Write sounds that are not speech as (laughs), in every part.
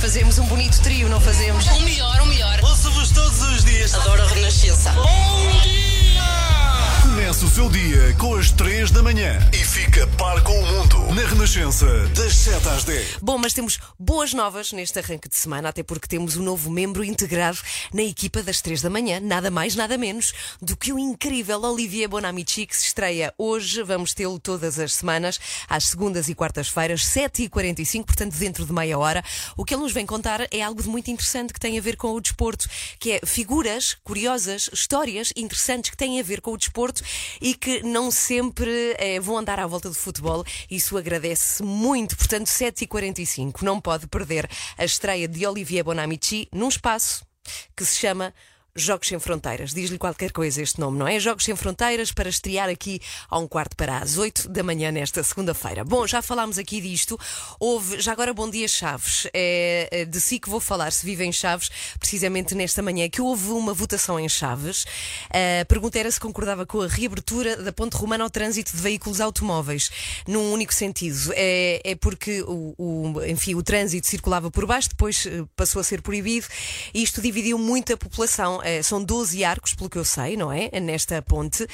Fazemos um bonito trio, não fazemos? O melhor, o melhor. Ouço-vos todos os dias. Adoro a Renascença. Bom dia! Comece o seu dia com as 3 da manhã e fica par com o mundo na Renascença, das 7 às 10. Bom, mas temos boas novas neste arranque de semana, até porque temos um novo membro integrado na equipa das 3 da manhã, nada mais, nada menos do que o incrível Olivier Bonamici, que se estreia hoje. Vamos tê-lo todas as semanas, às segundas e quartas-feiras, 7h45, portanto, dentro de meia hora. O que ele nos vem contar é algo de muito interessante que tem a ver com o desporto, que é figuras curiosas, histórias interessantes que têm a ver com o desporto e que não sempre eh, vão andar à volta do futebol. Isso agradece muito. Portanto, 7h45, não pode perder a estreia de Olivier Bonamici num espaço que se chama Jogos Sem Fronteiras. Diz-lhe qualquer coisa este nome, não é? Jogos Sem Fronteiras para estrear aqui a um quarto para as 8 da manhã nesta segunda-feira. Bom, já falámos aqui disto. Houve, já agora, bom dia, Chaves. É de si que vou falar, se vive em Chaves, precisamente nesta manhã, que houve uma votação em Chaves. A pergunta era se concordava com a reabertura da Ponte Romana ao trânsito de veículos automóveis, num único sentido. É, é porque o, o, enfim, o trânsito circulava por baixo, depois eh, passou a ser proibido, e isto dividiu muito a população. Eh, São 12 arcos, pelo que eu sei, não é? Nesta ponte.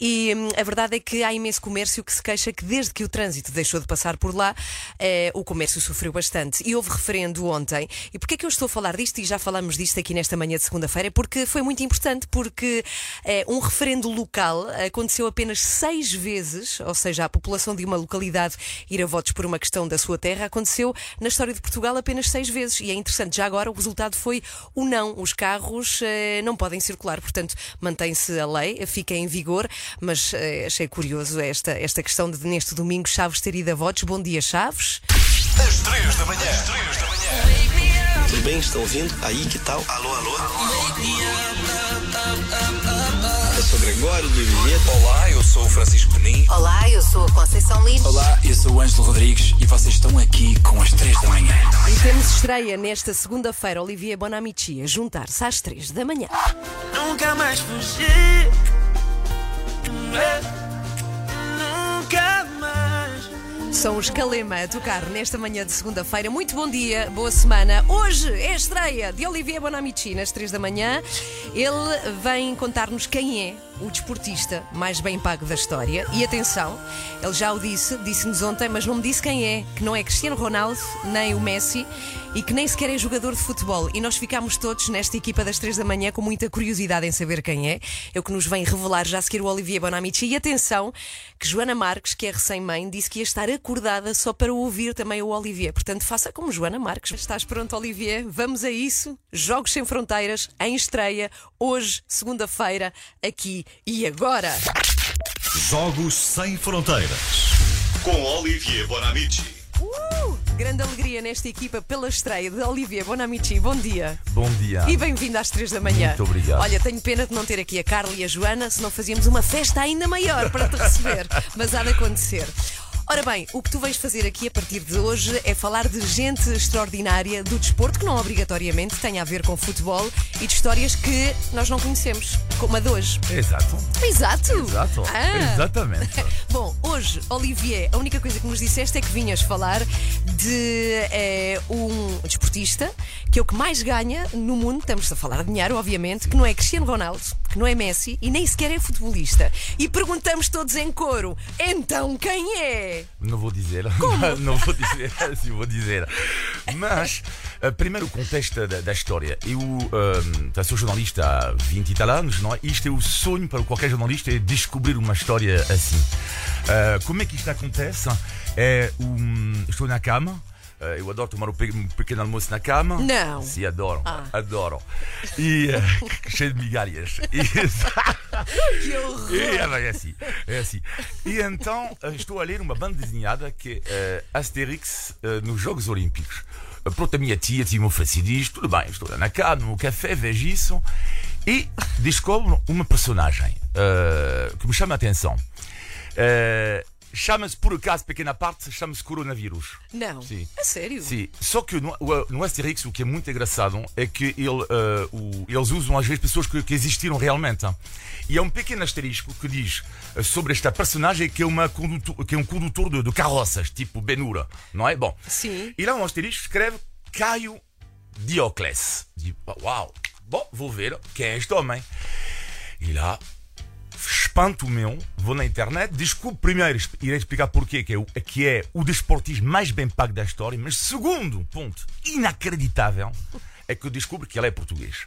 E hum, a verdade é que há imenso comércio que se queixa que desde que o trânsito deixou de passar por lá, eh, o comércio sofreu bastante. E houve referendo ontem. E porquê é que eu estou a falar disto? E já falamos disto aqui nesta manhã de segunda-feira, porque foi muito importante, porque eh, um referendo local aconteceu apenas seis vezes, ou seja, a população de uma localidade ir a votos por uma questão da sua terra, aconteceu na história de Portugal apenas seis vezes. E é interessante, já agora o resultado foi o não. Os carros não podem circular, portanto, mantém-se a lei, fica em vigor, mas eh, achei curioso esta, esta questão de neste domingo Chaves ter ido a votos. Bom dia, Chaves. Às 3 da manhã. Às 3 da manhã. Tudo bem? Estão ouvindo? Aí, que tal? Alô, alô? Eu sou Gregório do. Olá, sou o Francisco Penin. Olá, eu sou a Conceição Lino. Olá, eu sou o Ângelo Rodrigues e vocês estão aqui com as 3 da manhã. E temos estreia nesta segunda-feira, Olivier Bonamici a juntar-se às 3 da manhã. Nunca mais fugir. Nunca mais. São os Calema a tocar nesta manhã de segunda-feira. Muito bom dia, boa semana. Hoje é a estreia de Olivier Bonamici nas 3 da manhã. Ele vem contar-nos quem é o desportista mais bem pago da história. E atenção, ele já o disse, disse-nos ontem, mas não me disse quem é, que não é Cristiano Ronaldo, nem o Messi e que nem sequer é jogador de futebol. E nós ficámos todos nesta equipa das 3 da manhã com muita curiosidade em saber quem é. É o que nos vem revelar já a seguir o Olivier Bonamici. E atenção, que Joana Marques, que é recém-mãe, disse que ia estar acordada só para ouvir também o Olivier. Portanto, faça como Joana Marques. Estás pronto, Olivier? Vamos a isso? Jogos Sem Fronteiras, em estreia, hoje, segunda-feira, aqui e agora. Jogos Sem Fronteiras. Com Olivier Bonamici. Uh! Grande alegria nesta equipa pela estreia de Olivier Bonamici. Bom dia. Bom dia. E bem-vindo às 3 da manhã. Muito obrigado. Olha, tenho pena de não ter aqui a Carla e a Joana, senão fazíamos uma festa ainda maior para te receber. (laughs) Mas há de acontecer. Ora bem, o que tu vais fazer aqui a partir de hoje é falar de gente extraordinária do desporto, que não obrigatoriamente tem a ver com futebol, e de histórias que nós não conhecemos, como a de hoje. Exato. Exato! Exato. Ah. Exatamente. (laughs) Bom, hoje, Olivier, a única coisa que nos disseste é que vinhas falar de eh, um desportista que é o que mais ganha no mundo, estamos a falar de dinheiro, obviamente, que não é Cristiano Ronaldo, que não é Messi e nem sequer é futebolista. E perguntamos todos em coro: então quem é? Não vou dizer. (laughs) Não vou dizer. (laughs) Vou dizer. Mas, uh, primeiro o contexto da, da história. Eu uh, sou jornalista há 20 e tal anos, não é? Isto é o sonho para qualquer jornalista é descobrir uma história assim. Uh, como é que isto acontece? É um, estou na cama. Eu adoro tomar um, pe um pequeno almoço na cama. Não. Sim, adoro. Ah. Adoro. E cheio de migalhas. E, Que horror! é, bem, é assim, é assim. E então estou a ler uma banda desenhada que é Asterix nos Jogos Olímpicos. Pronto, a minha tia oferecido isto, tudo bem, estou lá na cama, no café, vejo isso e descobro uma personagem uh, que me chama a atenção. Uh, chama-se, por acaso, pequena parte, chama-se coronavírus. Não. Sim. A sério? Sim, só que no, no Asterix o que é muito engraçado é que ele, eh, o- eles usam às vezes pessoas que, que existiram realmente. hein. E há um pequeno asterisco que diz eh, sobre esta personagem que é, uma condutor, que é um condutor de, de carroças, tipo Benura, não é? Bom, Sim. e lá um asterisco escreve Caio Dioclès. Digo, uau, bom, vou ver quem é este homem. E lá, espanto meu, vou na internet, descubro primeiro, irei explicar porquê, que é, o, que é o desportista mais bem pago da história, mas segundo ponto, inacreditável, é que eu descubro que ele é português.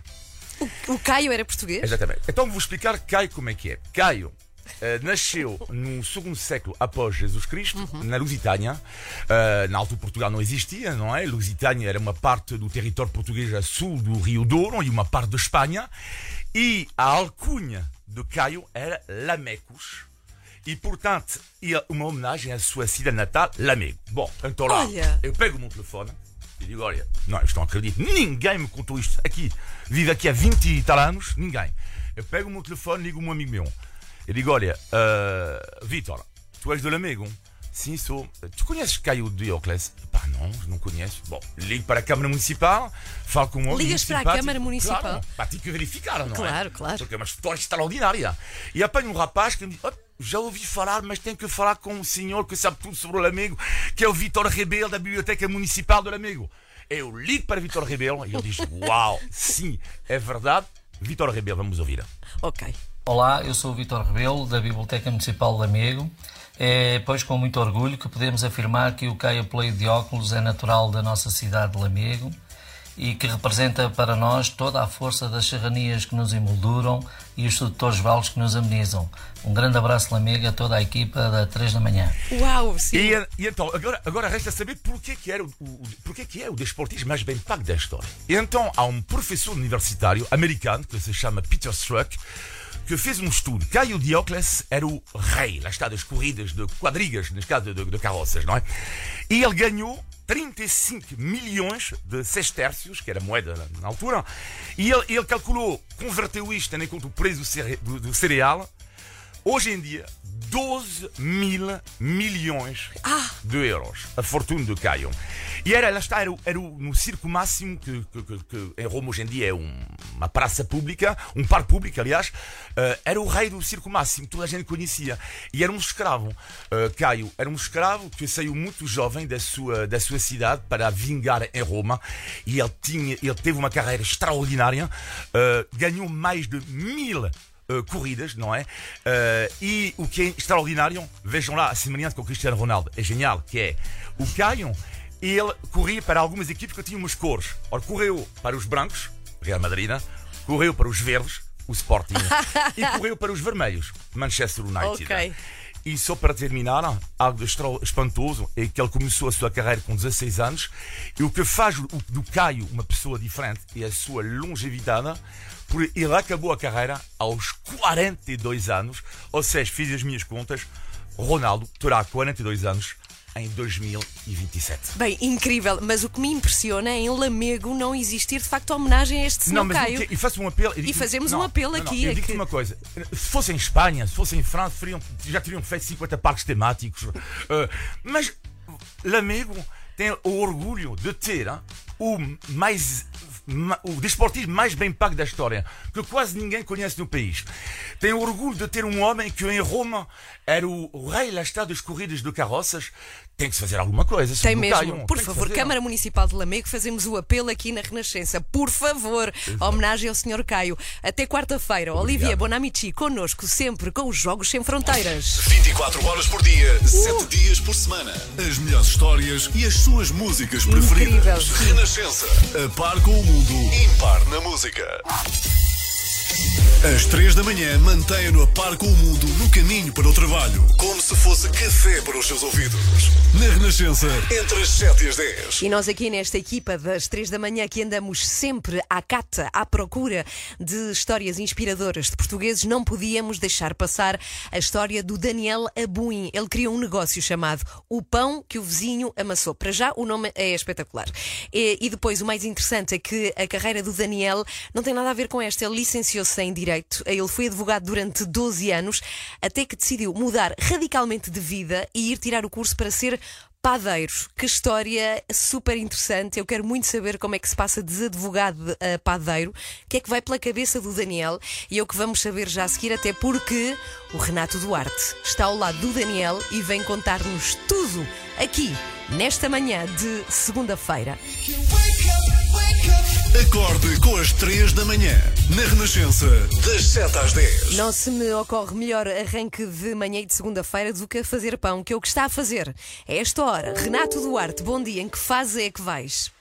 O Caio era português? Exatamente. Então vou explicar Caio como é que é. Caio Uh, nasceu no segundo século após Jesus Cristo, na Lusitânia. Uh, na altura Portugal não existia, não é? Lusitânia era uma parte do território português a sul do Rio Douro e uma parte da Espanha. E a alcunha de Caio era Lamecos. E, portanto, ia uma homenagem à sua cidade natal, Lamego. Bom, então lá, Olha. eu pego o meu telefone e digo, olha, não, isto não acredito, ninguém me contou isto aqui. Vive aqui há 20 e tal anos, ninguém. Eu pego o meu telefone e ligo um amigo meu. Eu digo, olha, uh, Vitor, tu és do Lamego? Sim, sou. Tu conheces Caio Diocles? Pá, não, não conheço. Bom, ligo para a Câmara Municipal, falo com um homem Ligas para a. Câmara Municipal? Claro, para ti que verificar, não é? Claro, claro. Porque é uma história extraordinária. E apanho um rapaz que me diz, "Oh, já ouvi falar, mas tenho que falar com um senhor que sabe tudo sobre o Lamego, que é o Vitor Rebelo, da Biblioteca Municipal do Lamego. Eu ligo para Vitor Rebelo e ele diz, uau, (laughs) sim, é verdade. Vitor Rebelo, vamos ouvir. Ok. Olá, eu sou o Vitor Rebelo, da Biblioteca Municipal de Lamego. É, pois, com muito orgulho que podemos afirmar que o Caio Play de óculos é natural da nossa cidade de Lamego e que representa para nós toda a força das serranias que nos emolduram e os sedutores vales que nos amenizam. Um grande abraço, Lamego, a toda a equipa da 3 da manhã. Uau, sim. E, e então, agora, agora resta saber porquê que, era o, o, porquê que é o desportista mais bem pago da história. E então, há um professor universitário americano que se chama Peter Struck que fez um estudo. Caio Diocles era o rei, lá está, das corridas de quadrigas, neste caso de, de carroças, não é? E ele ganhou 35 milhões de sextércios, que era moeda na, altura, e ele, ele calculou, converteu isto em conta o preço do, cere, do, do cereal, hoje em dia, 12 mil milhões de euros. A fortuna de Caio. E era, lá está, era, era no circo máximo, que, que- que- que em Roma hoje em dia é um- uma praça pública, um parque público, aliás, eh, era o rei do circo máximo, toda a gente conhecia. E era um escravo. Eh, Caio era um escravo que saiu muito jovem da sua, da sua cidade para vingar em Roma. E ele, tinha, ele teve uma carreira extraordinária, eh, ganhou mais de mil uh, corridas, não é? Uh, e o que é extraordinário, vejam lá a semelhança com o Cristiano Ronaldo, é genial, que é o Caio, ele corria para algumas equipes que tinham umas cores. Ora, correu para os brancos, Real Madrid, correu para os verdes, o Sporting, (laughs) e correu para os vermelhos, Manchester United. Ok. E só para terminar, algo espantoso é que ele começou a sua carreira com 16 anos e o que faz do Caio uma pessoa diferente é a sua longevidade, porque ele acabou a carreira aos 42 anos, ou seja, fiz as minhas contas, Ronaldo terá 42 anos em 2027. Bem, incrível, mas o que me impressiona é em Lamego não existir de facto homenagem a este senhor mas Caio. e faço um apelo. eu digo- fazemos um não, apelo não, não, aqui, Eu é digo-te que- uma coisa: se fosse em Espanha, se fosse em França, fariam- já teriam feito 50 parques temáticos. Uh, (laughs) mas Lamego tem o orgulho de ter ah, o mais. ma- O desportista mais bem pago da história, que quase ninguém conhece no país. Tem o orgulho de ter um homem que em Roma era o, o rei lá está das corridas de carroças. Tem que se fazer alguma coisa. Tem mesmo. Caio. Por Tem favor. Câmara Municipal de Lamego, fazemos o apelo aqui na Renascença. Por favor, homenagem ao Sr. Caio. Até quarta-feira. Olivia Bonamici, connosco sempre com os Jogos Sem Fronteiras. 24 horas por dia, 7 dias por semana. As melhores histórias e as suas músicas preferidas. Incrível. Renascença. A par com o mundo. Impar na música. Às 3 da manhã, mantenha-no a par com o mundo no caminho para o trabalho. Como se fosse café para os seus ouvidos. Na Renascença, entre as 7 e as 10. E nós aqui nesta equipa das três da manhã que andamos sempre à cata, à procura de histórias inspiradoras de portugueses, não podíamos deixar passar a história do Daniel Abuim. Ele criou um negócio chamado O Pão que o Vizinho Amassou. Para já, o nome é espetacular. E, e depois, o mais interessante é que a carreira do Daniel não tem nada a ver com esta. Ele licenciou-se em Direito. Ele foi advogado durante 12 anos, até que decidiu mudar radicalmente de vida e ir tirar o curso para ser Padeiro, que história super interessante. Eu quero muito saber como é que se passa de advogado a padeiro, o que é que vai pela cabeça do Daniel e é o que vamos saber já a seguir, até porque o Renato Duarte está ao lado do Daniel e vem contar-nos tudo aqui nesta manhã de segunda-feira. Acorde com as 3 da manhã. Na Renascença, das 7 às 10. Não se me ocorre melhor arranque de manhã e de segunda-feira do que a fazer pão, que é o que está a fazer. A esta hora, Renato Duarte, bom dia. Em que fase é que vais?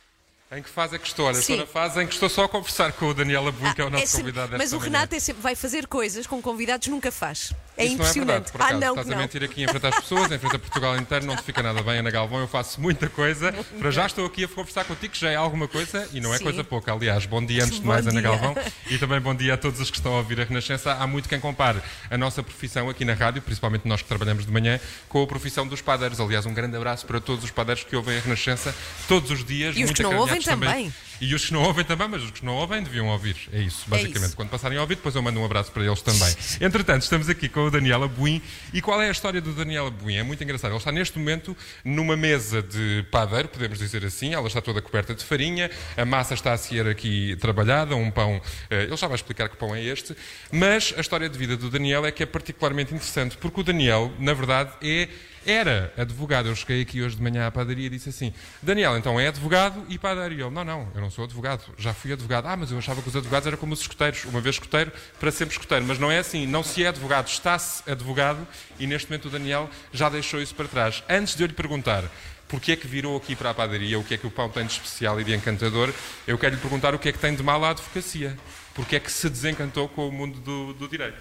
Em que fase é que estou? Olha, estou na fase em que estou só a conversar com o Daniel Abu, que é o nosso É sempre- convidado desta Mas o manhã. Renato é sempre- vai fazer coisas com convidados nunca faz. É Isso impressionante. não é verdade, ah, não, Estás que a não. mentir aqui em frente às pessoas, em frente a Portugal inteiro, não te fica nada bem, Ana Galvão. Eu faço muita coisa. Para já estou aqui a conversar contigo, que já é alguma coisa e não é Sim. coisa pouca. Aliás, bom dia antes de mais, Ana dia. Galvão. (laughs) E também bom dia a todos os que estão a ouvir a Renascença. Há muito quem compare a nossa profissão aqui na rádio, principalmente nós que trabalhamos de manhã, com a profissão dos padeiros. Aliás, um grande abraço para todos os padeiros que ouvem a Renascença todos os dias. E os que não ouvem também. E os que não ouvem também, mas os que não ouvem deviam ouvir. É isso, basicamente. isso. Quando passarem a ouvir, depois eu mando um abraço para eles também. (laughs) Entretanto, estamos aqui com o Daniel Abuim. E qual é a história do Daniel Abuim? É muito engraçado. Ele está neste momento numa mesa de padeiro, podemos dizer assim. Ela está toda coberta de farinha, a massa está a ser aqui trabalhada, um pão. eh, Ele já vai explicar que pão é este. Mas a história de vida do Daniel é que é particularmente interessante, porque o Daniel, na verdade, é. Era advogado. Eu cheguei aqui hoje de manhã à padaria e disse assim: Daniel, então é advogado e padeiro. E ele: Não, não, eu não sou advogado. Já fui advogado. Ah, mas eu achava que os advogados eram como os escuteiros. Uma vez escuteiro, para sempre escuteiro. Mas não é assim. Não se é advogado, está-se advogado. E neste momento o Daniel já deixou isso para trás. Antes de eu lhe perguntar. Porquê é que virou aqui para a padaria? O que é que o pão tem de especial e de encantador? Eu quero lhe perguntar o que é que tem de mal a advocacia. Porquê é que se desencantou com o mundo do, do direito?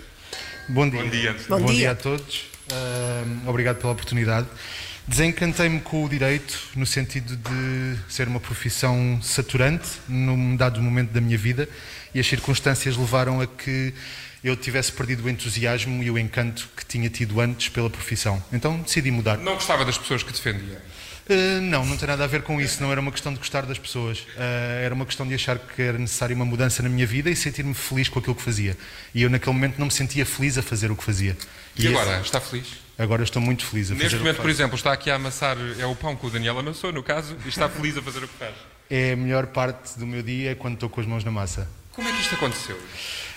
Bom dia. Bom dia, Bom Bom dia. dia a todos. Ahm, obrigado pela oportunidade. Desencantei-me com o direito no sentido de ser uma profissão saturante num dado momento da minha vida e as circunstâncias levaram a que eu tivesse perdido o entusiasmo e o encanto que tinha tido antes pela profissão. Então decidi mudar. Não gostava das pessoas que defendia. Uh, não, não tem nada a ver com isso. Não era uma questão de gostar das pessoas. Uh, era uma questão de achar que era necessária uma mudança na minha vida e sentir-me feliz com aquilo que fazia. E eu, naquele momento, não me sentia feliz a fazer o que fazia. E, esse- agora, está feliz? Agora estou muito feliz a Neste fazer o momento, que por faço. exemplo, está aqui a amassar, é o pão que o Daniel amassou, no caso, e está feliz a fazer o que faz. É a melhor parte do meu dia é quando estou com as mãos na massa. Como é que isto aconteceu?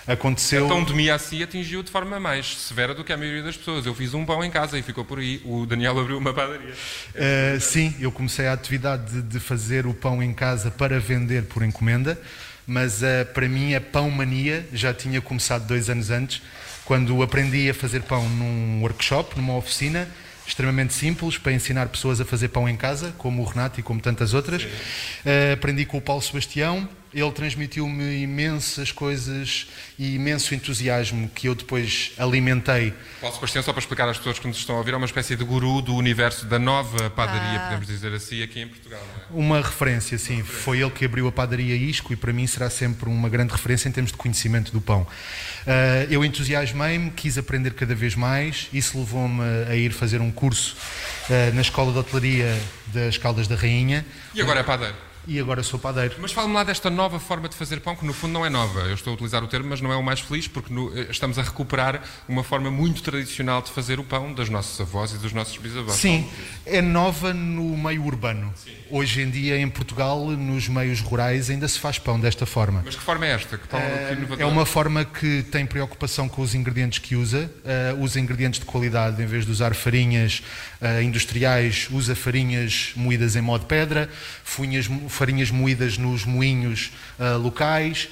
Aconteceu. Então, de mim assim atingiu de forma mais severa do que a maioria das pessoas. Eu fiz um pão em casa e ficou por aí. O Daniel abriu uma padaria. Uh, sim, eu comecei a atividade de, de fazer o pão em casa para vender por encomenda, mas uh, para mim a pão mania já tinha começado dois anos antes, quando aprendi a fazer pão num workshop, numa oficina extremamente simples para ensinar pessoas a fazer pão em casa, como o Renato e como tantas outras. Uh, aprendi com o Paulo Sebastião. Ele transmitiu-me imensas coisas e imenso entusiasmo que eu depois alimentei Paulo Sebastião, só para explicar às pessoas que nos estão a ouvir, é uma espécie de guru do universo da nova padaria, Ah. podemos dizer assim, aqui em Portugal. não é? Uma referência, sim. Foi ele que abriu a padaria Isco e para mim será sempre uma grande referência em termos de conhecimento do pão. Ah, eu entusiasmei-me, quis aprender cada vez mais. Isso levou-me a ir fazer um curso ah, na Escola de Hotelaria das Caldas da Rainha. E agora é padeiro. E agora sou padeiro. Mas fala-me lá desta nova forma de fazer pão, que no fundo não é nova. Eu estou a utilizar o termo, mas não é o mais feliz, porque no- eh, estamos a recuperar uma forma muito tradicional de fazer o pão das nossas avós e dos nossos bisavós. Sim, é nova no meio urbano. Hoje em dia, em Portugal, nos meios rurais, ainda se faz pão desta forma. Mas que forma é esta? Que pão que inovador? É uma forma que tem preocupação com os ingredientes que usa, eh, usa ingredientes de qualidade em vez de usar farinhas eh, industriais, usa farinhas moídas em modo pedra, funhas- farinhas moídas nos moinhos eh, locais.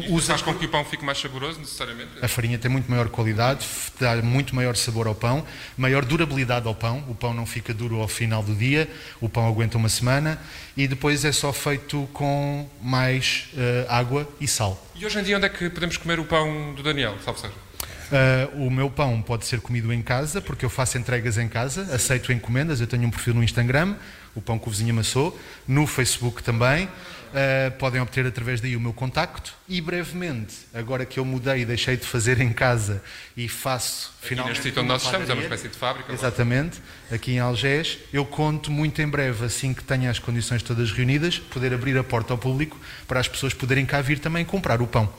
Isto usa faz com que o pão fique mais saboroso, necessariamente? a farinha tem muito maior qualidade, dá muito maior sabor ao pão, maior durabilidade ao pão. O pão não fica duro ao final do dia, o pão aguenta uma semana e depois é só feito com mais eh, água e sal. E hoje em dia onde é que podemos comer o pão do Daniel? Salve seja. Uh, o meu pão pode ser comido em casa, porque eu faço entregas em casa, aceito encomendas, eu tenho um perfil no Instagram, o pão que o vizinho amassou, no Facebook também. Uh, podem obter através daí o meu contacto e brevemente, agora que eu mudei e deixei de fazer em casa e faço Aqui finalmente. neste sítio onde nós uma estamos, é uma padaria, espécie de fábrica. é? Exatamente, aqui em Algés. Eu conto muito em breve, assim que tenha as condições todas reunidas, poder abrir a porta ao público para as pessoas poderem cá vir também comprar o pão.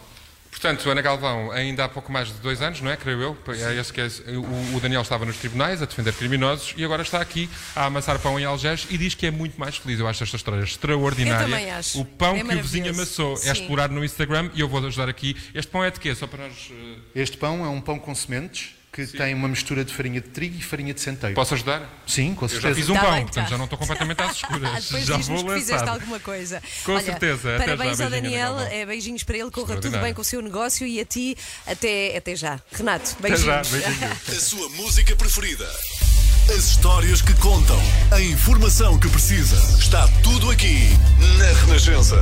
Portanto, Ana Galvão, ainda há pouco mais de dois anos, não é? Creio eu. É esse que é, o, o Daniel estava nos tribunais a defender criminosos e agora está aqui a amassar pão em Algés e diz que é muito mais feliz. Eu acho esta história extraordinária. Eu também acho. O pão É que o vizinho amassou é Sim. explorado no Instagram e eu vou ajudar aqui. Este pão é de quê? Só para nós. eh, Este pão é um pão com sementes que tem uma mistura de farinha de trigo e farinha de centeio. Posso ajudar? Sim, com Eu certeza. já fiz um Tá pão, bem, portanto tá. já não estou completamente às escuras. (laughs) Depois já diz-nos vou que fizeste lançar. alguma coisa. Com Olha, certeza. Até Parabéns já, ao Daniel, é, beijinhos para ele, corra tudo bem com o seu negócio e a ti, até, até já. Renato, Até beijinhos. já, beijinho. (laughs) A sua música preferida. As histórias que contam. A informação que precisa. Está tudo aqui na Renascença.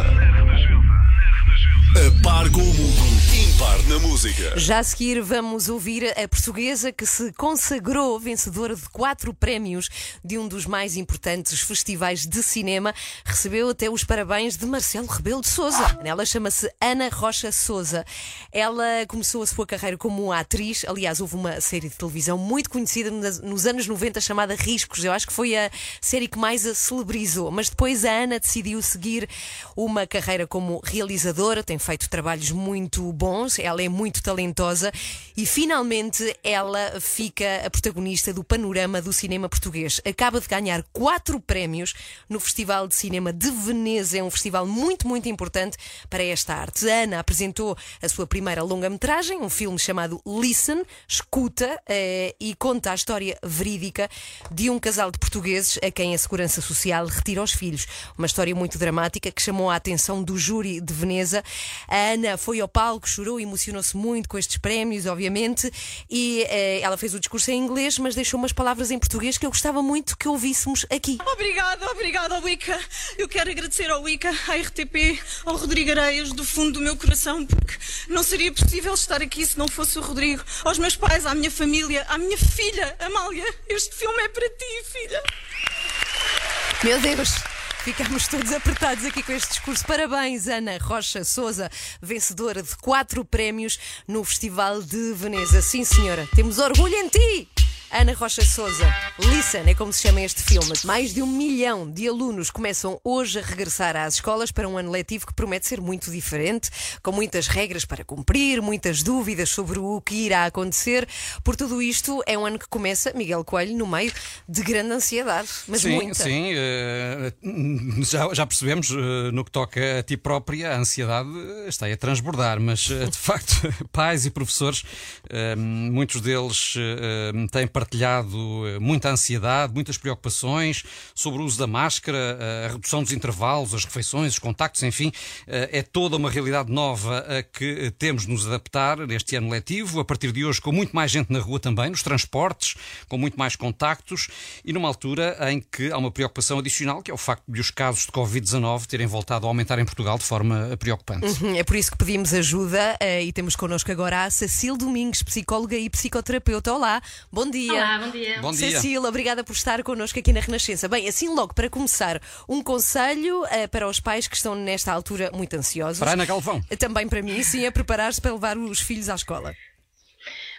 A par com o mundo. Impar na música. Já a seguir vamos ouvir a portuguesa que se consagrou vencedora de quatro prémios de um dos mais importantes festivais de cinema. Recebeu até os parabéns de Marcelo Rebelo de Souza. Ela chama-se Ana Rocha Souza. Ela começou a sua carreira como atriz. Aliás, houve uma série de televisão muito conhecida nos anos 90 chamada Riscos. Eu acho que foi a série que mais a celebrizou. Mas depois a Ana decidiu seguir uma carreira como realizadora. Tem feito trabalhos muito bons. Ela é muito talentosa e finalmente ela fica a protagonista do panorama do cinema português. Acaba de ganhar quatro prémios no Festival de Cinema de Veneza. É um festival muito, muito importante para esta arte. A Ana apresentou a sua primeira longa-metragem, um filme chamado Listen, Escuta, eh, e conta a história verídica de um casal de portugueses a quem a Segurança Social retira os filhos. Uma história muito dramática que chamou a atenção do júri de Veneza. A Ana foi ao palco, chorou, emocionou-se muito com estes prémios, obviamente, e eh, ela fez o discurso em inglês, mas deixou umas palavras em português que eu gostava muito que ouvíssemos aqui. Obrigada, obrigada ao Wicca. Eu quero agradecer ao Wicca, à RTP, ao Rodrigo Areias, do fundo do meu coração, porque não seria possível estar aqui se não fosse o Rodrigo. Aos meus pais, à minha família, à minha filha, Amália. Este filme é para ti, filha. Meu Deus! Ficamos todos apertados aqui com este discurso. Parabéns, Ana Rocha Souza, vencedora de quatro prémios no Festival de Veneza. Sim, senhora, temos orgulho em ti! Ana Rocha Souza, Listen é como se chama este filme. Mais de um milhão de alunos começam hoje a regressar às escolas para um ano letivo que promete ser muito diferente, com muitas regras para cumprir, muitas dúvidas sobre o que irá acontecer. Por tudo isto, é um ano que começa, Miguel Coelho, no meio de grande ansiedade, mas sim, muita. sim, eh, já, já percebemos eh, no que toca a ti própria, a ansiedade está aí a transbordar, mas eh, de (laughs) facto, pais e professores, muitos deles têm partilhado eh, muita ansiedade, muitas preocupações sobre o uso da máscara, eh, a redução dos intervalos, as refeições, os contactos, enfim, eh, é toda uma realidade nova a que temos de nos adaptar neste ano letivo, a partir de hoje com muito mais gente na rua também, nos transportes, com muito mais contactos e numa altura em que há uma preocupação adicional, que é o facto de os casos de Covid-19 terem voltado a aumentar em Portugal de forma preocupante. Uhum, É por isso que pedimos ajuda e temos connosco agora a Cecil Domingos, psicóloga e psicoterapeuta. Olá, bom dia. Olá, bom dia. Bom dia. Cecil, obrigada por estar connosco aqui na Renascença. Bem, assim logo para começar, um conselho eh, para os pais que estão nesta altura muito ansiosos. Para a Ana Galvão. Também para mim, sim, é preparar-se para levar os filhos à escola.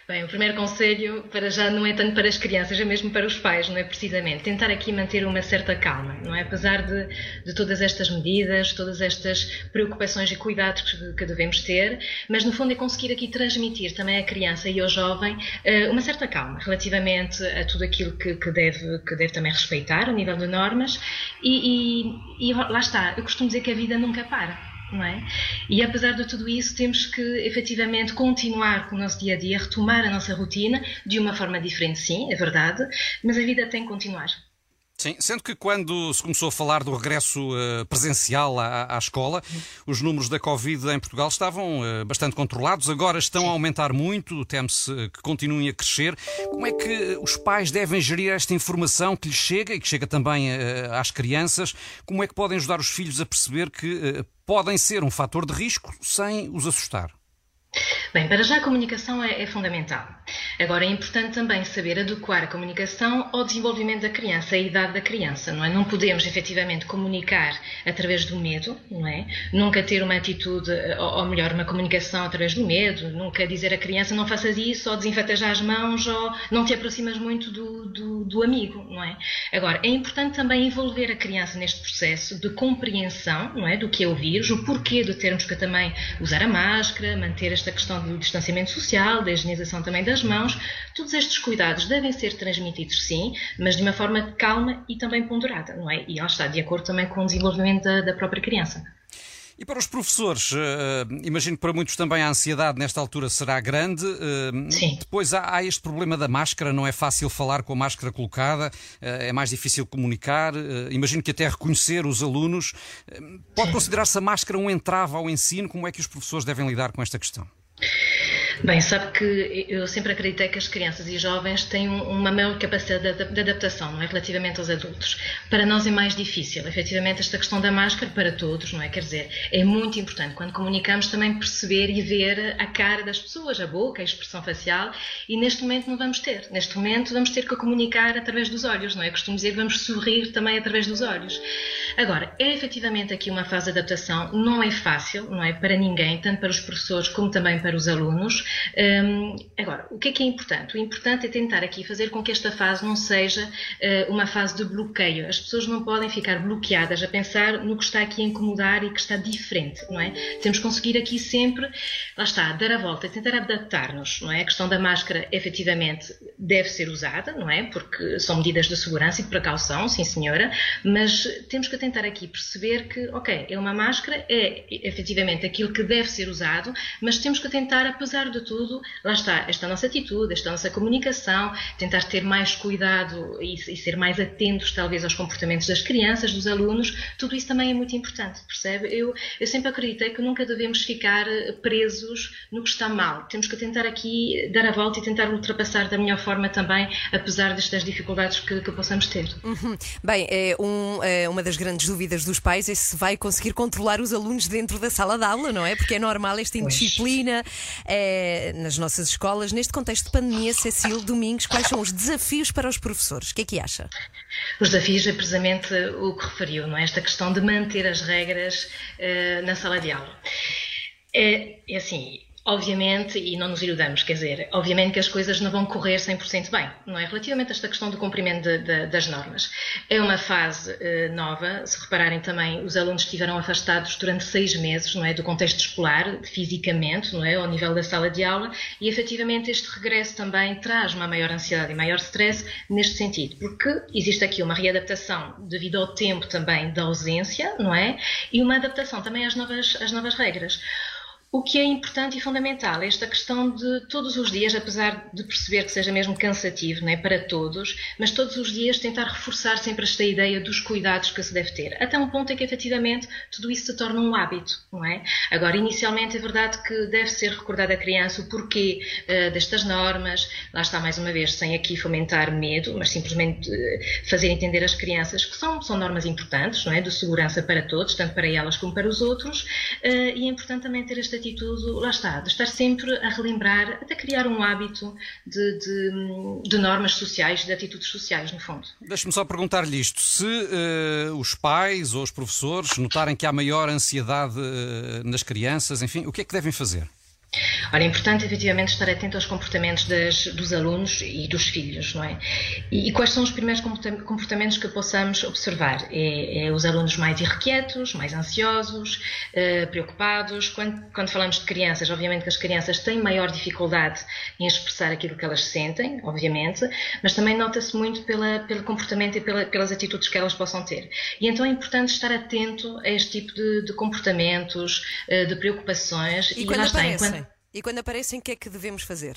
Bem, o primeiro conselho para já não é tanto para as crianças, é mesmo para os pais, não é precisamente? Tentar aqui manter uma certa calma, não é? Apesar de, de todas estas medidas, todas estas preocupações e cuidados que, que devemos ter, mas no fundo é conseguir aqui transmitir também à criança e ao jovem eh, uma certa calma relativamente a tudo aquilo que, que deve, que deve também respeitar, a nível de normas, e, e, e lá está, eu costumo dizer que a vida nunca para. Não é? E apesar de tudo isso, temos que efetivamente continuar com o nosso dia a dia, retomar a nossa rotina de uma forma diferente, sim, é verdade, mas a vida tem que continuar. Sim, sendo que quando se começou a falar do regresso eh, presencial à, à escola, os números da Covid em Portugal estavam eh, bastante controlados, agora estão a aumentar muito, teme-se eh, que continuem a crescer. Como é que os pais devem gerir esta informação que lhes chega e que chega também eh, às crianças? Como é que podem ajudar os filhos a perceber que eh, podem ser um fator de risco sem os assustar? Bem, para já a comunicação é, é, fundamental. Agora é importante também saber adequar a comunicação ao desenvolvimento da criança, à idade da criança, não é? Não podemos efetivamente comunicar através do medo, não é? Nunca ter uma atitude, ou, melhor, uma comunicação através do medo, nunca dizer à criança não faças isso, ou desinfeta já as mãos, ou não te aproximas muito do, do, do amigo, não é? Agora, é importante também envolver a criança neste processo de compreensão, não é? Do que é o vírus, o porquê de termos que também usar a máscara, manter esta questão do distanciamento social, da higienização também das mãos, todos estes cuidados devem ser transmitidos sim, mas de uma forma calma e também ponderada, não é? E ela está de acordo também com o desenvolvimento da, da própria criança. E para os professores, uh, imagino que para muitos também a ansiedade nesta altura será grande. Uh, Sim. Depois há, há, este problema da máscara, não é fácil falar com a máscara colocada, uh, é mais difícil comunicar. imagino que até reconhecer os alunos. pode considerar-se a máscara um entrave ao ensino? Como é que os professores devem lidar com esta questão? Bem, sabe que eu sempre acreditei que as crianças e jovens têm uma maior capacidade de adaptação, não é? Relativamente aos adultos. Para nós é mais difícil, efetivamente, esta questão da máscara para todos, não é? Quer dizer, é muito importante quando comunicamos também perceber e ver a cara das pessoas, a boca, a expressão facial, e neste momento não vamos ter. Neste momento vamos ter que comunicar através dos olhos, não é? Costumo dizer que vamos sorrir também através dos olhos. Agora, é efetivamente aqui uma fase de adaptação, não é fácil, não é? Para ninguém, tanto para os professores como também para os alunos. Um, agora, o que é que é importante? O importante é tentar aqui fazer com que esta fase não seja uh, uma fase de bloqueio. As pessoas não podem ficar bloqueadas a pensar no que está aqui a incomodar e que está diferente, não é? Temos que conseguir aqui sempre, lá está, dar a volta, tentar adaptar-nos, não é? A questão da máscara, efetivamente, deve ser usada, não é? Porque são medidas de segurança e de precaução, sim senhora, mas temos que tentar aqui perceber que, ok, é uma máscara, é efetivamente aquilo que deve ser usado, mas temos que tentar, apesar de tudo, lá está, esta nossa atitude, esta nossa comunicação, tentar ter mais cuidado e, e, ser mais atentos, talvez, aos comportamentos das crianças, dos alunos, tudo isso também é muito importante, percebe? Eu, eu sempre acreditei que nunca devemos ficar eh, presos no que está mal. Temos que tentar aqui dar a volta e tentar ultrapassar da melhor forma também, apesar destas dificuldades que, que possamos ter. Uhum. Bem, é, um, é uma das grandes dúvidas dos pais é se vai conseguir controlar os alunos dentro da sala de aula, não é? Porque é normal esta indisciplina. É, nas nossas escolas. Neste contexto de pandemia, Cecília Domingos, quais são os desafios para os professores? O que é que acha? Os desafios é precisamente o que referiu, não é? Esta questão de manter as regras uh, na sala de aula. É, é assim, Obviamente, e não nos iludamos, quer dizer, obviamente que as coisas não vão correr 100% bem, não é? Relativamente a esta questão do cumprimento de, de, das normas. É uma fase eh, nova, se repararem também, os alunos estiveram afastados durante seis meses, não é? Do contexto escolar, fisicamente, não é? Ao nível da sala de aula, e efetivamente este regresso também traz uma maior ansiedade e maior stress neste sentido, porque existe aqui uma readaptação devido ao tempo também da ausência, não é? E uma adaptação também às novas, às novas regras. O que é importante e fundamental é esta questão de todos os dias, apesar de perceber que seja mesmo cansativo né, para todos, mas todos os dias tentar reforçar sempre esta ideia dos cuidados que se deve ter, até um ponto em que efetivamente tudo isso se torna um hábito, não é? Agora, inicialmente é verdade que deve ser recordado a criança o porquê uh, destas normas, lá está mais uma vez, sem aqui fomentar medo, mas simplesmente uh, fazer entender às crianças que são, são normas importantes, não é? De segurança para todos, tanto para elas como para os outros, uh, e é importante também ter esta atitude, lá está, de estar sempre a relembrar, até criar um hábito de, de, de normas sociais, de atitudes sociais, no fundo. Deixe-me só perguntar-lhe isto: se uh, os pais ou os professores notarem que há maior ansiedade uh, nas crianças, enfim, o que é que devem fazer? Ora, é importante efetivamente estar atento aos comportamentos das, dos alunos e dos filhos, não é? E, e, quais são os primeiros comportamentos que possamos observar? É, é os alunos mais irrequietos, mais ansiosos, uh, preocupados. Quando, quando, falamos de crianças, obviamente que as crianças têm maior dificuldade em expressar aquilo que elas sentem, obviamente, mas também nota-se muito pela, pelo comportamento e pela, pelas atitudes que elas possam ter. E então é importante estar atento a este tipo de, de comportamentos, uh, de preocupações. E, e quando aparecem? E quando aparecem, o que é que devemos fazer?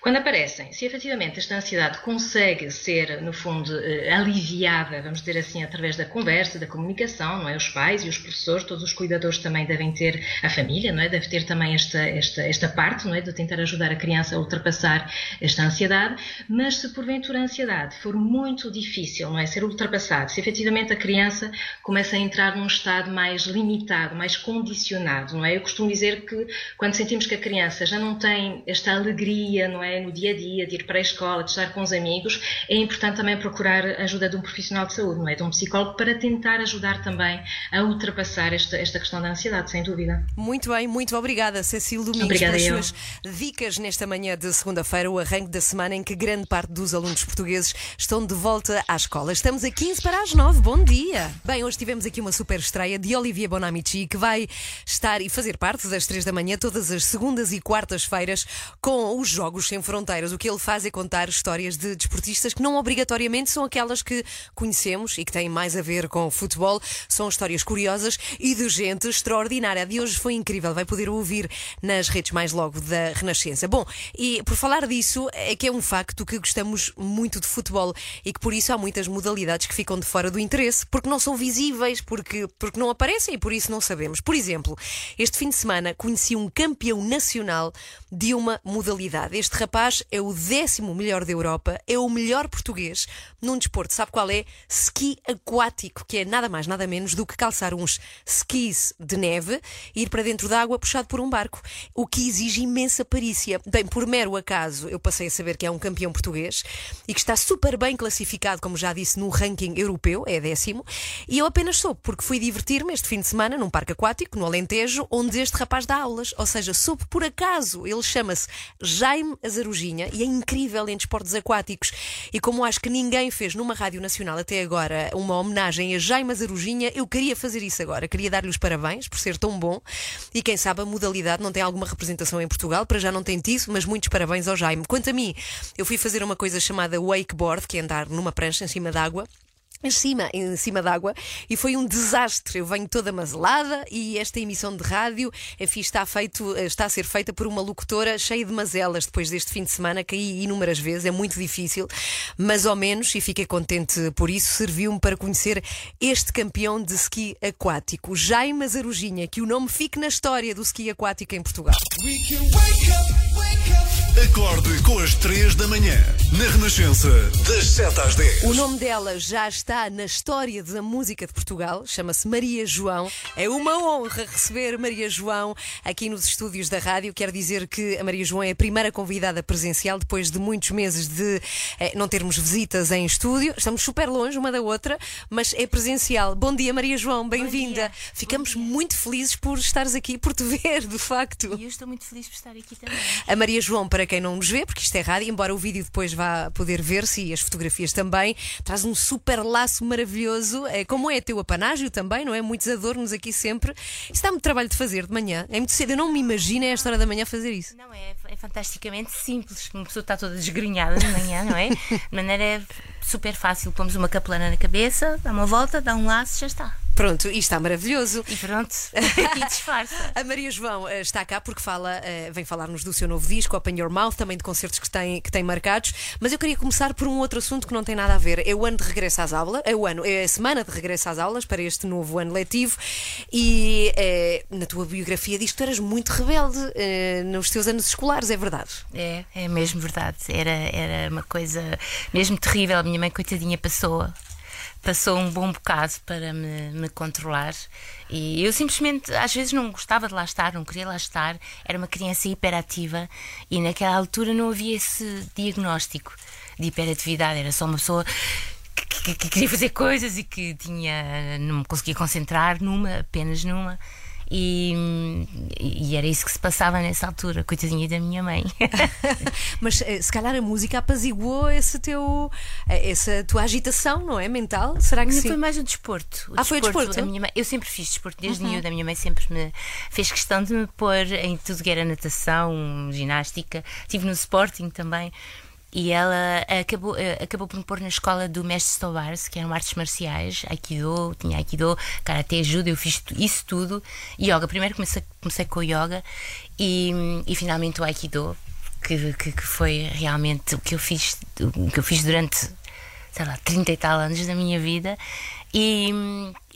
Quando aparecem, se efetivamente esta ansiedade consegue ser, no fundo, eh, aliviada, vamos dizer assim, através da conversa, da comunicação, não é? Os pais e os professores, todos os cuidadores também devem ter, a família, não é? Deve ter também esta, esta, esta parte, não é? De tentar ajudar a criança a ultrapassar esta ansiedade, mas se porventura a ansiedade for muito difícil, não é? Ser ultrapassada, se efetivamente a criança começa a entrar num estado mais limitado, mais condicionado, não é? Eu costumo dizer que quando sentimos que a criança já não tem esta alegria dia, não é? No dia a dia, de ir para a escola, de estar com os amigos, é importante também procurar a ajuda de um profissional de saúde, não é? De um psicólogo, para tentar ajudar também a ultrapassar esta, esta questão da ansiedade, sem dúvida. Muito bem, muito obrigada, Cecília Domingos, obrigada pelas eu. suas dicas nesta manhã de segunda-feira, o arranque da semana em que grande parte dos alunos portugueses estão de volta à escola. Estamos a 15 para as 9. Bom dia! Bem, hoje tivemos aqui uma super estreia de Olivia Bonamici, que vai estar e fazer parte das 3 da manhã todas as segundas e quartas-feiras com os Jogos Sem Fronteiras. O que ele faz é contar histórias de desportistas que não obrigatoriamente são aquelas que conhecemos e que têm mais a ver com futebol. São histórias curiosas e de gente extraordinária. A de hoje foi incrível. Vai poder ouvir nas redes mais logo da Renascença. Bom, e por falar disso, é que é um facto que gostamos muito de futebol e que por isso há muitas modalidades que ficam de fora do interesse, porque não são visíveis, porque, porque não aparecem e por isso não sabemos. Por exemplo, este fim de semana conheci um campeão nacional de uma modalidade. Este rapaz é o décimo melhor da Europa, é o melhor português num desporto. Sabe qual é? Ski aquático, que é nada mais, nada menos do que calçar uns skis de neve e ir para dentro da água puxado por um barco, o que exige imensa perícia. Bem, por mero acaso, eu passei a saber que é um campeão português e que está super bem classificado, como já disse, no ranking europeu, é décimo, e eu apenas soube porque fui divertir-me este fim de semana num parque aquático, no Alentejo, onde este rapaz dá aulas, ou seja, soube por acaso. Ele chama-se Jaime Azaruginha e é incrível em desportos aquáticos. E como acho que ninguém fez numa rádio nacional até agora uma homenagem a Jaime Azaruginha, eu queria fazer isso agora. Queria dar-lhe os parabéns por ser tão bom e quem sabe a modalidade não tem alguma representação em Portugal, para já não tem tido, mas muitos parabéns ao Jaime. Quanto a mim, eu fui fazer uma coisa chamada wakeboard, que é andar numa prancha em cima d'água em cima, em cima d'água e foi um desastre. Eu venho toda mazelada e esta emissão de rádio, enfim, está, feito, está a ser feita por uma locutora cheia de mazelas depois deste fim de semana. Caí inúmeras vezes, é muito difícil, mas ao menos, e fiquei contente por isso, serviu-me para conhecer este campeão de ski aquático, Jaime Azaruginha, que o nome fique na história do ski aquático em Portugal. Acorde com as 3 da manhã, na Renascença, das 7 às 10. O nome dela já está na história da música de Portugal, chama-se Maria João. É uma honra receber Maria João aqui nos estúdios da rádio. Quero dizer que a Maria João é a primeira convidada presencial depois de muitos meses de eh, não termos visitas em estúdio. Estamos super longe uma da outra, mas é presencial. Bom dia, Maria João, bem-vinda. Ficamos muito felizes por estares aqui, por te (laughs) ver, de facto. E eu estou muito feliz por estar aqui também. A Maria João, para quem não nos vê, porque isto é rádio, embora o vídeo depois vá poder ver-se e as fotografias também, traz um super laço maravilhoso, é, como é teu apanágio também, não é? Muitos adornos aqui sempre. Isso dá muito trabalho de fazer de manhã, é muito cedo. Eu não me imagino a esta hora da manhã fazer isso. Não, é, é fantasticamente simples. Uma pessoa está toda desgrenhada de manhã, não é? De maneira super fácil. Pomos uma capelana na cabeça, dá uma volta, dá um laço, já está. Pronto, e está maravilhoso. E pronto, (laughs) e disfarça. A Maria João eh, está cá porque fala, eh, vem falar-nos do seu novo disco, Open Your Mouth, também de concertos que tem, que tem marcados. Mas eu queria começar por um outro assunto que não tem nada a ver. É o ano de regresso às aulas, é o ano, é a semana de regresso às aulas para este novo ano letivo. E eh, na tua biografia diz que tu eras muito rebelde nos teus anos escolares, é verdade? É, é mesmo verdade. Era, era uma coisa mesmo terrível. A minha mãe, coitadinha, passou passou um bom bocado para me, me, controlar e eu simplesmente às vezes não gostava de lá estar, não queria lá estar, era uma criança hiperativa e naquela altura não havia esse diagnóstico de hiperatividade, era só uma pessoa que, que, que queria fazer coisas e que tinha não me conseguia concentrar numa, apenas numa. E, e, era isso que se passava nessa altura, coitadinha da minha mãe. (laughs) Mas eh, se calhar a música apaziguou esse teu, eh, essa tua agitação, não é? Mental? Será que não sim? foi mais o desporto. O ah, desporto, foi o desporto? Minha mãe, eu sempre fiz desporto, desde uhum. miúda. A minha mãe sempre me fez questão de me pôr em tudo que era natação, ginástica. Estive no Sporting também. E ela acabou, eh, acabou por me pôr na escola do mestre Stobars, que eram artes marciais, Aikido, tinha Aikido, Karate, Judo, eu fiz isso tudo. Yoga, primeiro comecei, comecei com o Yoga e, e finalmente o Aikido, que, que, que, foi realmente o que eu fiz, o que eu fiz durante, sei lá, 30 e tal anos da minha vida. E,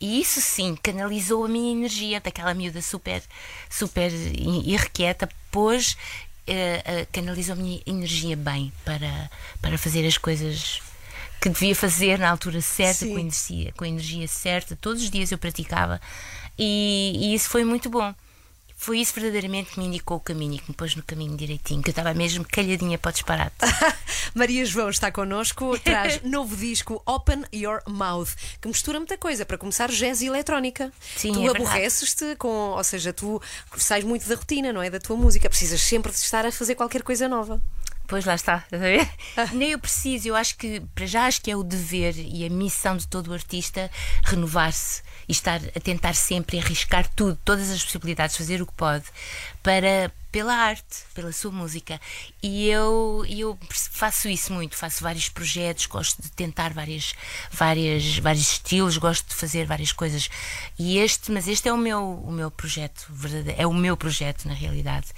e isso sim canalizou a minha energia daquela miúda super, super irrequieta, pôs uh, canalizo a minha energia bem para, para fazer as coisas que devia fazer na altura certa, com a, energia, com a energia certa. Todos os dias eu praticava. E, e isso foi muito bom foi isso verdadeiramente que me indicou o caminho e que me pôs no caminho direitinho, que eu estava mesmo calhadinha para o disparate. (laughs) Maria João está connosco, traz (laughs) novo disco Open Your Mouth, que mistura muita coisa. Para começar, jazz e eletrónica. Sim, tu é aborreces-te com, ou seja, tu sais muito da rotina, não é? Da tua música, precisas sempre de estar a fazer qualquer coisa nova. Pois lá está. estás a ver? Nem eu preciso, eu acho que, para já, acho que é o dever e a missão de todo o artista renovar-se e estar a tentar sempre arriscar tudo, todas as possibilidades, fazer o que pode para pela arte, pela sua música. E eu, eu faço isso muito, faço vários projetos, gosto de tentar várias, várias, vários estilos, gosto de fazer várias coisas. E este, mas este é o meu, o meu projeto verdadeiro, é o meu projeto na realidade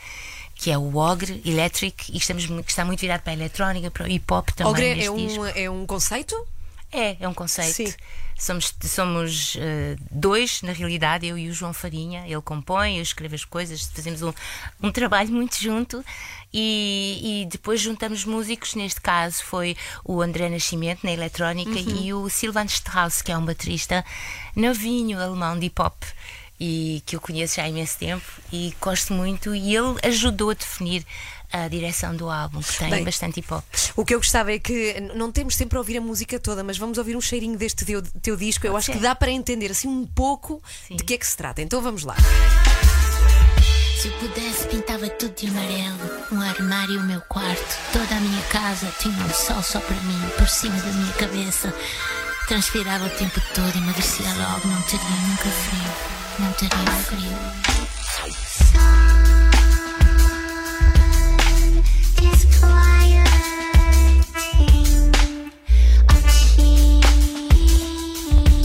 que é o Ogre Electric, e estamos, que está muito virado para a eletrónica, para o hip hop também. Ogre é um, disco. é um conceito? É, é um conceito. Sim. Somos, somos eh, dois, na realidade, eu e o João Farinha. Ele compõe, eu escrevo as coisas, fazemos um, um trabalho muito junto e, e depois juntamos músicos. Neste caso foi o André Nascimento, na eletrónica, Uhum. e o Silvan Strauss, que é um baterista novinho alemão de hip hop. E que eu conheço já há imenso tempo e gosto muito, e ele ajudou a definir a direção do álbum, que tem Bem, bastante hip hop. O que eu gostava é que não temos sempre a ouvir a música toda, mas vamos ouvir um cheirinho deste teu, teu disco. Eu Pode acho ser. que dá para entender assim um pouco de que é que se trata. Então vamos lá. Se eu pudesse, pintava tudo de amarelo. Um armário, o meu quarto. Toda a minha casa tinha um sol só para mim, por cima da minha cabeça. Transpirava o tempo todo, emagrecia logo. Não teria nunca frio. Não teria frio.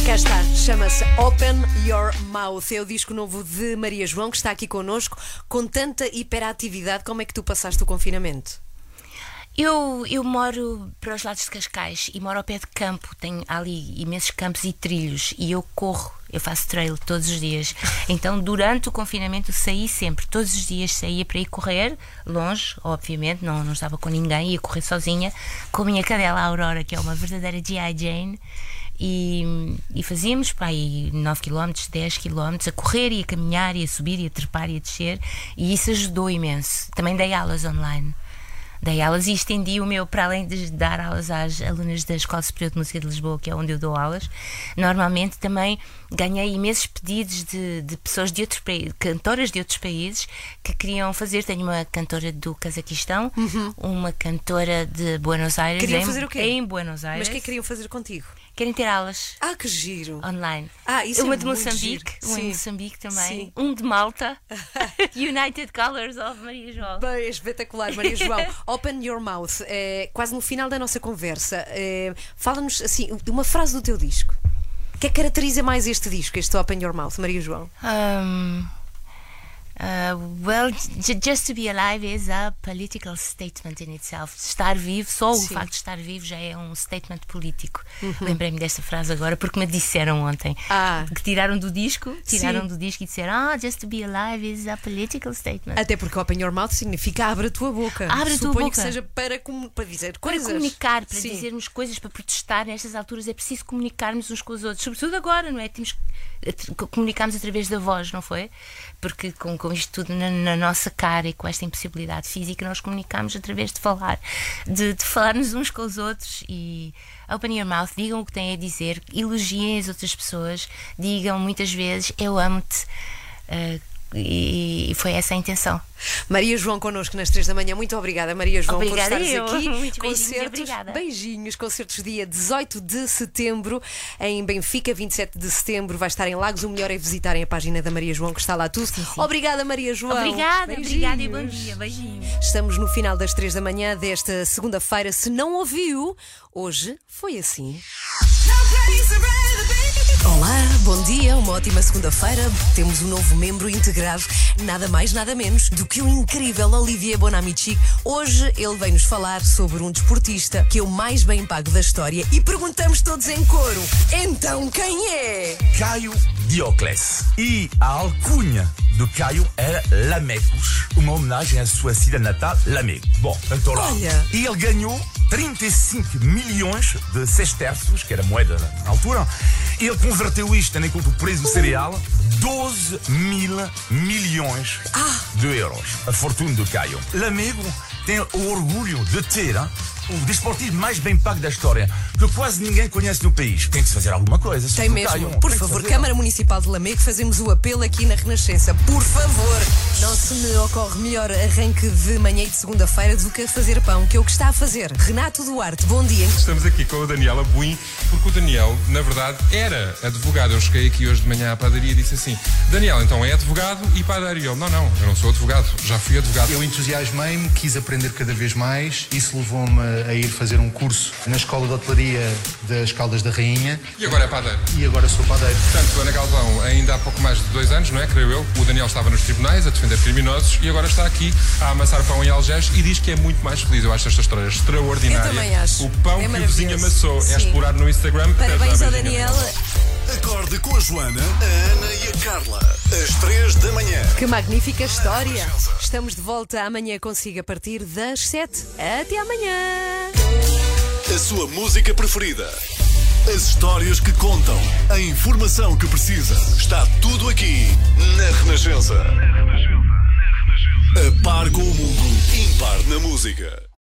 Cá está, chama-se Open Your Mouth. É o disco novo de Maria João que está aqui connosco. Com tanta hiperatividade, como é que tu passaste o confinamento? Eu, eu moro para os lados de Cascais e moro ao pé de campo. Tenho ali imensos campos e trilhos e eu corro, eu faço trail todos os dias. (laughs) Então, durante o confinamento, saí sempre, todos os dias saía para ir correr, longe, obviamente, não, não estava com ninguém, ia correr sozinha, com a minha cadela Aurora, que é uma verdadeira G.I. Jane. E, e fazíamos pá, aí 9 km, 10 km a correr e a caminhar e a subir e a trepar e a descer, e isso ajudou imenso. Também dei aulas online dei aulas e estendi o meu, para além de dar aulas às alunas da Escola Superior de Música de Lisboa, que é onde eu dou aulas, normalmente também ganhei imensos pedidos de, de pessoas de outros países, cantoras de outros países que queriam fazer. Tenho uma cantora do Cazaquistão, uma cantora de Buenos Aires. Queriam em, fazer o quê? Em Buenos Aires. Mas o que que queriam fazer contigo? Querem ter aulas. Ah, que giro! Online. Ah, isso é uma de muito Moçambique, giro. uma de Moçambique também, Sim. um de Malta, (laughs) United Colors of Maria João. Bem, é espetacular, Maria João. (laughs) Open your mouth. É, quase no final da nossa conversa, é, fala-nos assim, de uma frase do teu disco. O que é que caracteriza mais este disco, este Open Your Mouth, Maria João? Um, uh, well, j- just to be alive is a political statement in itself. Estar vivo, só o Sim. facto de estar vivo já é um statement político. Uhum. Lembrei-me desta frase agora porque me disseram ontem Ah. que tiraram do disco, tiraram Sim. do disco e disseram: Ah, just to be alive is a political statement. Até porque Open Your Mouth significa abre a tua boca. Abre a tua Suponho boca. que seja para, para dizer para coisas. comunicar, para Sim. dizermos coisas, para protestar nestas alturas é preciso comunicarmos uns com os outros, sobretudo agora, não é? Temos comunicarmos através da voz, não foi? Porque com, com isto tudo na, na nossa cara e com esta impossibilidade física, nós comunicamos através de falar, de, de falarmos uns com os outros e open your mouth, digam o que têm a dizer, elogiem as outras pessoas, digam muitas vezes eu amo-te. eh, e, foi essa a intenção. Maria João connosco nas 3 da manhã. Muito obrigada, Maria João, Obrigada por estares eu. aqui. (laughs) Beijinhos e concertos, obrigada. beijinhos, concertos dia 18 de setembro em Benfica, 27 de setembro. Vai estar em Lagos. O melhor é visitarem a página da Maria João, que está lá tudo. Obrigada, Maria João. Obrigada, obrigada e bom Beijinhos. dia. Beijinhos. Estamos no final das 3 da manhã desta segunda-feira. Se não ouviu, hoje foi assim. Olá, bom dia, uma ótima segunda-feira. Temos um novo membro integrado, nada mais, nada menos do que o incrível Olivier Bonamici. Hoje ele vem nos falar sobre um desportista que é o mais bem pago da história e perguntamos todos em coro: então quem é? Caio Diocles. E a alcunha do Caio era Lamecos, uma homenagem à sua cidade natal, Lamego. Bom, então lá. Olha. E ele ganhou 35 milhões de sesterços, que era moeda na altura. E ele converteu isto, tendo em conta o preço do cereal, 12 mil milhões de euros. A fortuna do Caio. Lamego tem o orgulho de ter o desportivo mais bem pago da história, que quase ninguém conhece no país. Tem que se fazer alguma coisa. Tem mesmo. Caio, Por tem favor. Câmara Municipal de Lamego, fazemos o apelo aqui na Renascença. Por favor, não se me ocorre melhor arranque de manhã e de segunda-feira do que a fazer pão, que é o que está a fazer. Renato Duarte, bom dia. Estamos aqui com o Daniel Abuim, porque o Daniel, na verdade, era advogado. Eu cheguei aqui hoje de manhã à padaria e disse assim: Daniel, então é advogado e padeiro. E ele: Não, não, eu não sou advogado, já fui advogado. Eu entusiasmei-me, quis aprender cada vez mais. Isso levou-me a ir fazer um curso na Escola de Hotelaria das Caldas da Rainha. E agora é padeiro. E agora sou padeiro. Portanto, Ana Galvão, ainda há pouco mais de dois anos, não é? Creio eu, o Daniel estava nos tribunais a defender criminosos e agora está aqui a amassar pão em Algés e diz que é muito mais feliz. Eu acho esta história extraordinária. Eu também acho. O pão É que o vizinho amassou é Sim. explorar no Instagram. Parabéns ao. Daniel. Acorde com a Joana, a Ana e a Carla. Às três da manhã. Que magnífica história. Estamos de volta amanhã consigo a partir das 7. Até amanhã. A sua música preferida. As histórias que contam. A informação que precisa. Está tudo aqui na Renascença. A par com o mundo, impar na música.